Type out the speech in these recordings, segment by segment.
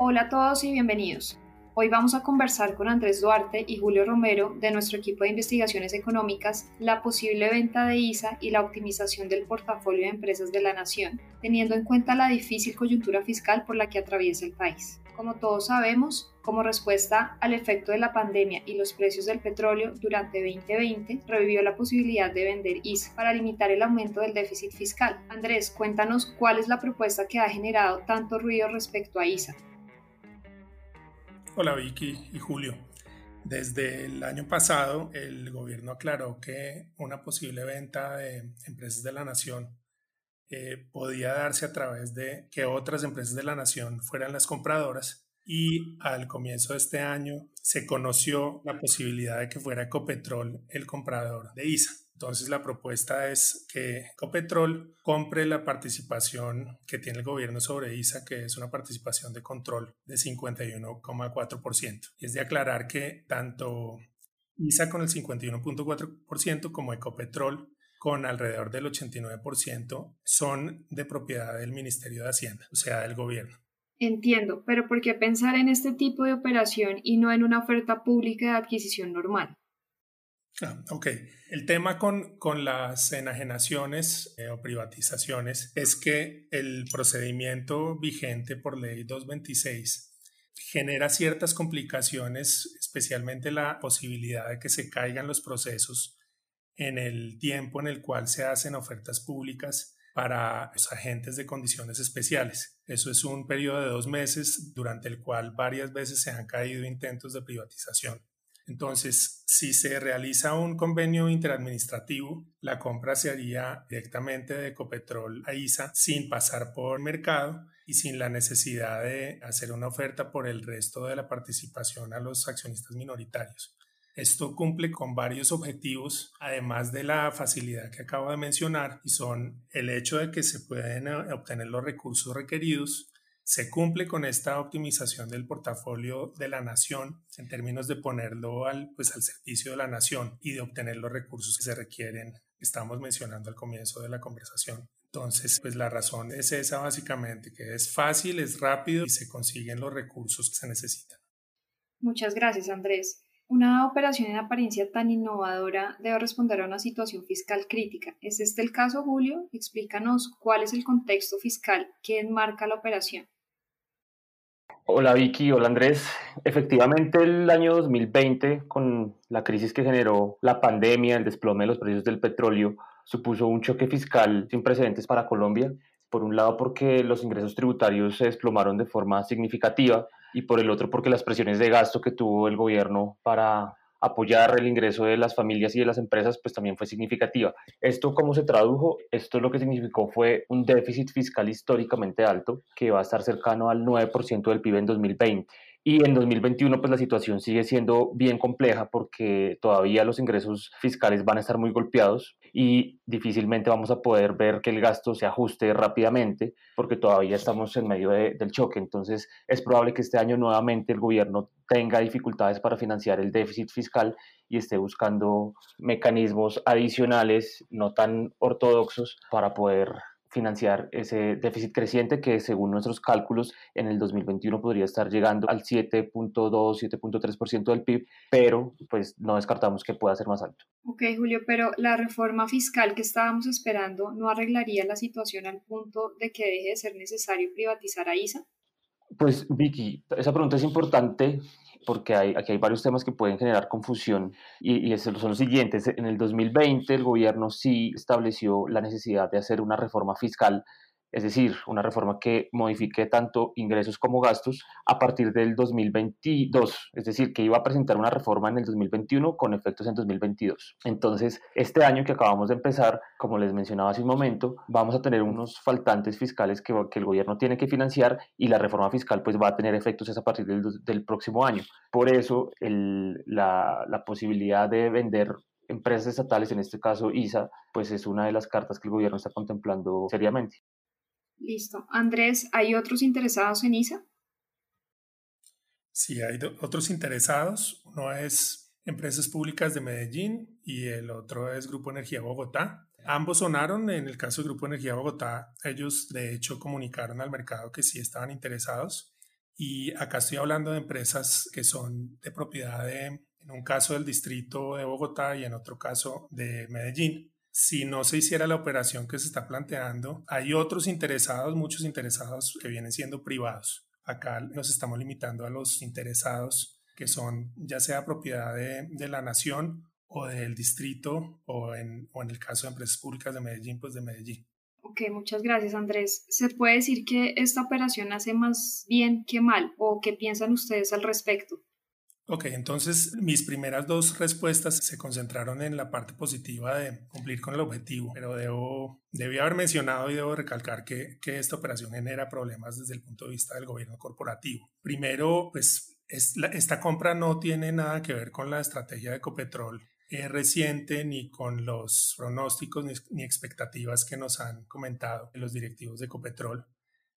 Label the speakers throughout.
Speaker 1: Hola a todos y bienvenidos. Hoy vamos a conversar con Andrés Duarte y Julio Romero de nuestro equipo de investigaciones económicas la posible venta de ISA y la optimización del portafolio de empresas de la nación, teniendo en cuenta la difícil coyuntura fiscal por la que atraviesa el país. Como todos sabemos, como respuesta al efecto de la pandemia y los precios del petróleo durante 2020, revivió la posibilidad de vender ISA para limitar el aumento del déficit fiscal. Andrés, cuéntanos cuál es la propuesta que ha generado tanto ruido respecto a ISA.
Speaker 2: Hola Vicky y Julio. Desde el año pasado el gobierno aclaró que una posible venta de empresas de la nación eh, podía darse a través de que otras empresas de la nación fueran las compradoras y al comienzo de este año se conoció la posibilidad de que fuera Ecopetrol el comprador de ISA. Entonces la propuesta es que Ecopetrol compre la participación que tiene el gobierno sobre ISA, que es una participación de control de 51,4%. Y es de aclarar que tanto ISA con el 51.4% como Ecopetrol con alrededor del 89% son de propiedad del Ministerio de Hacienda, o sea, del gobierno.
Speaker 1: Entiendo, pero ¿por qué pensar en este tipo de operación y no en una oferta pública de adquisición normal?
Speaker 2: Ah, ok. El tema con, con las enajenaciones eh, o privatizaciones es que el procedimiento vigente por ley 226 genera ciertas complicaciones, especialmente la posibilidad de que se caigan los procesos en el tiempo en el cual se hacen ofertas públicas para los agentes de condiciones especiales. Eso es un periodo de dos meses durante el cual varias veces se han caído intentos de privatización. Entonces, si se realiza un convenio interadministrativo, la compra se haría directamente de Ecopetrol a ISA sin pasar por mercado y sin la necesidad de hacer una oferta por el resto de la participación a los accionistas minoritarios. Esto cumple con varios objetivos, además de la facilidad que acabo de mencionar, y son el hecho de que se pueden eh, obtener los recursos requeridos, se cumple con esta optimización del portafolio de la nación en términos de ponerlo al, pues, al servicio de la nación y de obtener los recursos que se requieren. Estamos mencionando al comienzo de la conversación. Entonces, pues la razón es esa básicamente, que es fácil, es rápido y se consiguen los recursos que se necesitan.
Speaker 1: Muchas gracias, Andrés. Una operación en apariencia tan innovadora debe responder a una situación fiscal crítica. ¿Es este el caso, Julio? Explícanos cuál es el contexto fiscal que enmarca la operación.
Speaker 3: Hola Vicky, hola Andrés. Efectivamente, el año 2020, con la crisis que generó la pandemia, el desplome de los precios del petróleo, supuso un choque fiscal sin precedentes para Colombia. Por un lado, porque los ingresos tributarios se desplomaron de forma significativa y por el otro, porque las presiones de gasto que tuvo el gobierno para apoyar el ingreso de las familias y de las empresas, pues también fue significativa. ¿Esto cómo se tradujo? Esto lo que significó fue un déficit fiscal históricamente alto, que va a estar cercano al 9% del PIB en 2020. Y en 2021, pues la situación sigue siendo bien compleja porque todavía los ingresos fiscales van a estar muy golpeados y difícilmente vamos a poder ver que el gasto se ajuste rápidamente porque todavía estamos en medio del choque. Entonces, es probable que este año nuevamente el gobierno tenga dificultades para financiar el déficit fiscal y esté buscando mecanismos adicionales no tan ortodoxos para poder financiar ese déficit creciente que según nuestros cálculos en el 2021 podría estar llegando al 7.2, 7.3% del PIB, pero pues no descartamos que pueda ser más alto.
Speaker 1: Ok, Julio, pero la reforma fiscal que estábamos esperando no arreglaría la situación al punto de que deje de ser necesario privatizar a ISA?
Speaker 3: Pues Vicky, esa pregunta es importante porque hay, aquí hay varios temas que pueden generar confusión y, y son los siguientes. En el 2020 el gobierno sí estableció la necesidad de hacer una reforma fiscal es decir, una reforma que modifique tanto ingresos como gastos a partir del 2022, es decir, que iba a presentar una reforma en el 2021 con efectos en 2022. Entonces, este año que acabamos de empezar, como les mencionaba hace un momento, vamos a tener unos faltantes fiscales que, el gobierno tiene que financiar y la reforma fiscal pues va a tener efectos a partir del, próximo año. Por eso, la, la posibilidad de vender empresas estatales, en este caso ISA, pues es una de las cartas que el gobierno está contemplando seriamente.
Speaker 1: Listo. Andrés, ¿hay otros interesados en ISA?
Speaker 2: Sí, hay otros interesados. Uno es Empresas Públicas de Medellín y el otro es Grupo Energía Bogotá. Ambos sonaron. En el caso del Grupo Energía Bogotá, ellos de hecho comunicaron al mercado que sí estaban interesados Y acá estoy hablando de empresas que son de propiedad de, en un caso del distrito de Bogotá y en otro caso de Medellín. Si no se hiciera la operación que se está planteando, hay otros interesados, muchos interesados que vienen siendo privados. Acá nos estamos limitando a los interesados que son ya sea propiedad de, la nación o del distrito o en, o en el caso de empresas públicas de Medellín, pues de Medellín.
Speaker 1: Ok, muchas gracias Andrés. ¿Se puede decir que esta operación hace más bien que mal o qué piensan ustedes al respecto?
Speaker 2: Ok, entonces mis primeras dos respuestas se concentraron en la parte positiva de cumplir con el objetivo, pero debo, debí haber mencionado y debo recalcar que, que esta operación genera problemas desde el punto de vista del gobierno corporativo. Primero, pues esta compra no tiene nada que ver con la estrategia de Ecopetrol reciente ni con los pronósticos ni, expectativas que nos han comentado los directivos de Ecopetrol.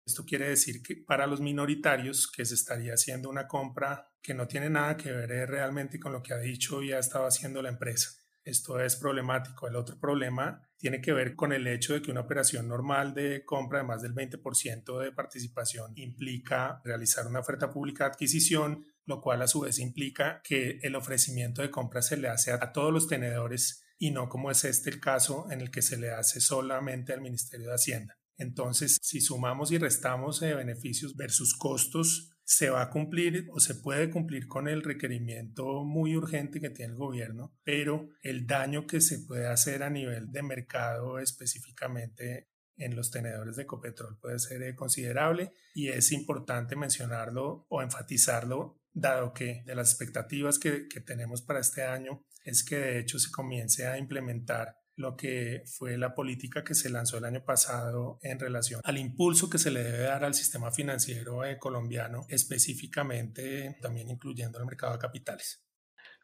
Speaker 2: Esto quiere decir que para los minoritarios que se estaría haciendo una compra que no tiene nada que ver eh, realmente con lo que ha dicho y ha estado haciendo la empresa. Esto es problemático. El otro problema tiene que ver con el hecho de que una operación normal de compra de más del 20% de participación implica realizar una oferta pública de adquisición, lo cual a su vez implica que el ofrecimiento de compra se le hace a todos los tenedores y no como es este el caso en el que se le hace solamente al Ministerio de Hacienda. Entonces, si sumamos y restamos eh, beneficios versus costos, se va a cumplir o se puede cumplir con el requerimiento muy urgente que tiene el gobierno, pero el daño que se puede hacer a nivel de mercado específicamente en los tenedores de copetrol puede ser eh, considerable y es importante mencionarlo o enfatizarlo dado que de las expectativas que tenemos para este año es que de hecho se comience a implementar lo que fue la política que se lanzó el año pasado en relación al impulso que se le debe dar al sistema financiero eh, colombiano, específicamente también incluyendo el mercado de capitales.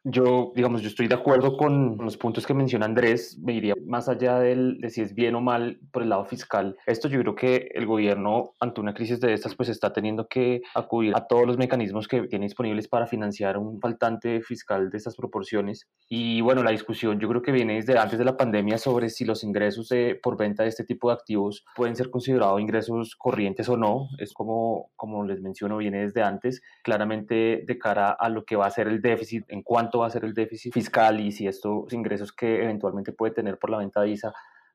Speaker 3: Yo, digamos, yo estoy de acuerdo con los puntos que menciona Andrés, me iría más allá del, de si es bien o mal por el lado fiscal. Esto yo creo que el gobierno, ante una crisis de estas, pues está teniendo que acudir a todos los mecanismos que tiene disponibles para financiar un faltante fiscal de estas proporciones. Y bueno, la discusión yo creo que viene desde antes de la pandemia sobre si los ingresos de, por venta de este tipo de activos pueden ser considerados ingresos corrientes o no. Es como, como les menciono, viene desde antes, claramente de cara a lo que va a ser el déficit en cuanto va a ser el déficit fiscal y si estos ingresos que eventualmente puede tener por la venta de ISA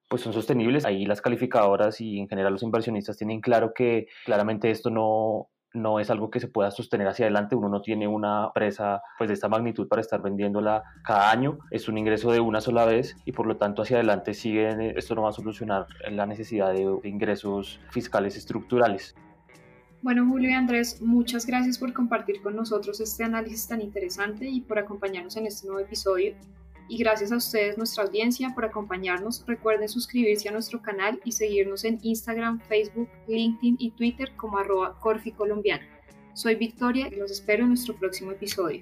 Speaker 3: pues son sostenibles. Ahí las calificadoras y en general los inversionistas tienen claro que claramente esto no, no es algo que se pueda sostener hacia adelante. Uno no tiene una presa pues, de esta magnitud para estar vendiéndola cada año. Es un ingreso de una sola vez y por lo tanto hacia adelante sigue, esto no va a solucionar la necesidad de ingresos fiscales estructurales.
Speaker 1: Bueno, Julio y Andrés, muchas gracias por compartir con nosotros este análisis tan interesante y por acompañarnos en este nuevo episodio. Y gracias a ustedes, nuestra audiencia, por acompañarnos. Recuerden suscribirse a nuestro canal y seguirnos en Instagram, Facebook, LinkedIn y Twitter como arroba Corfi Colombiana. Soy Victoria y los espero en nuestro próximo episodio.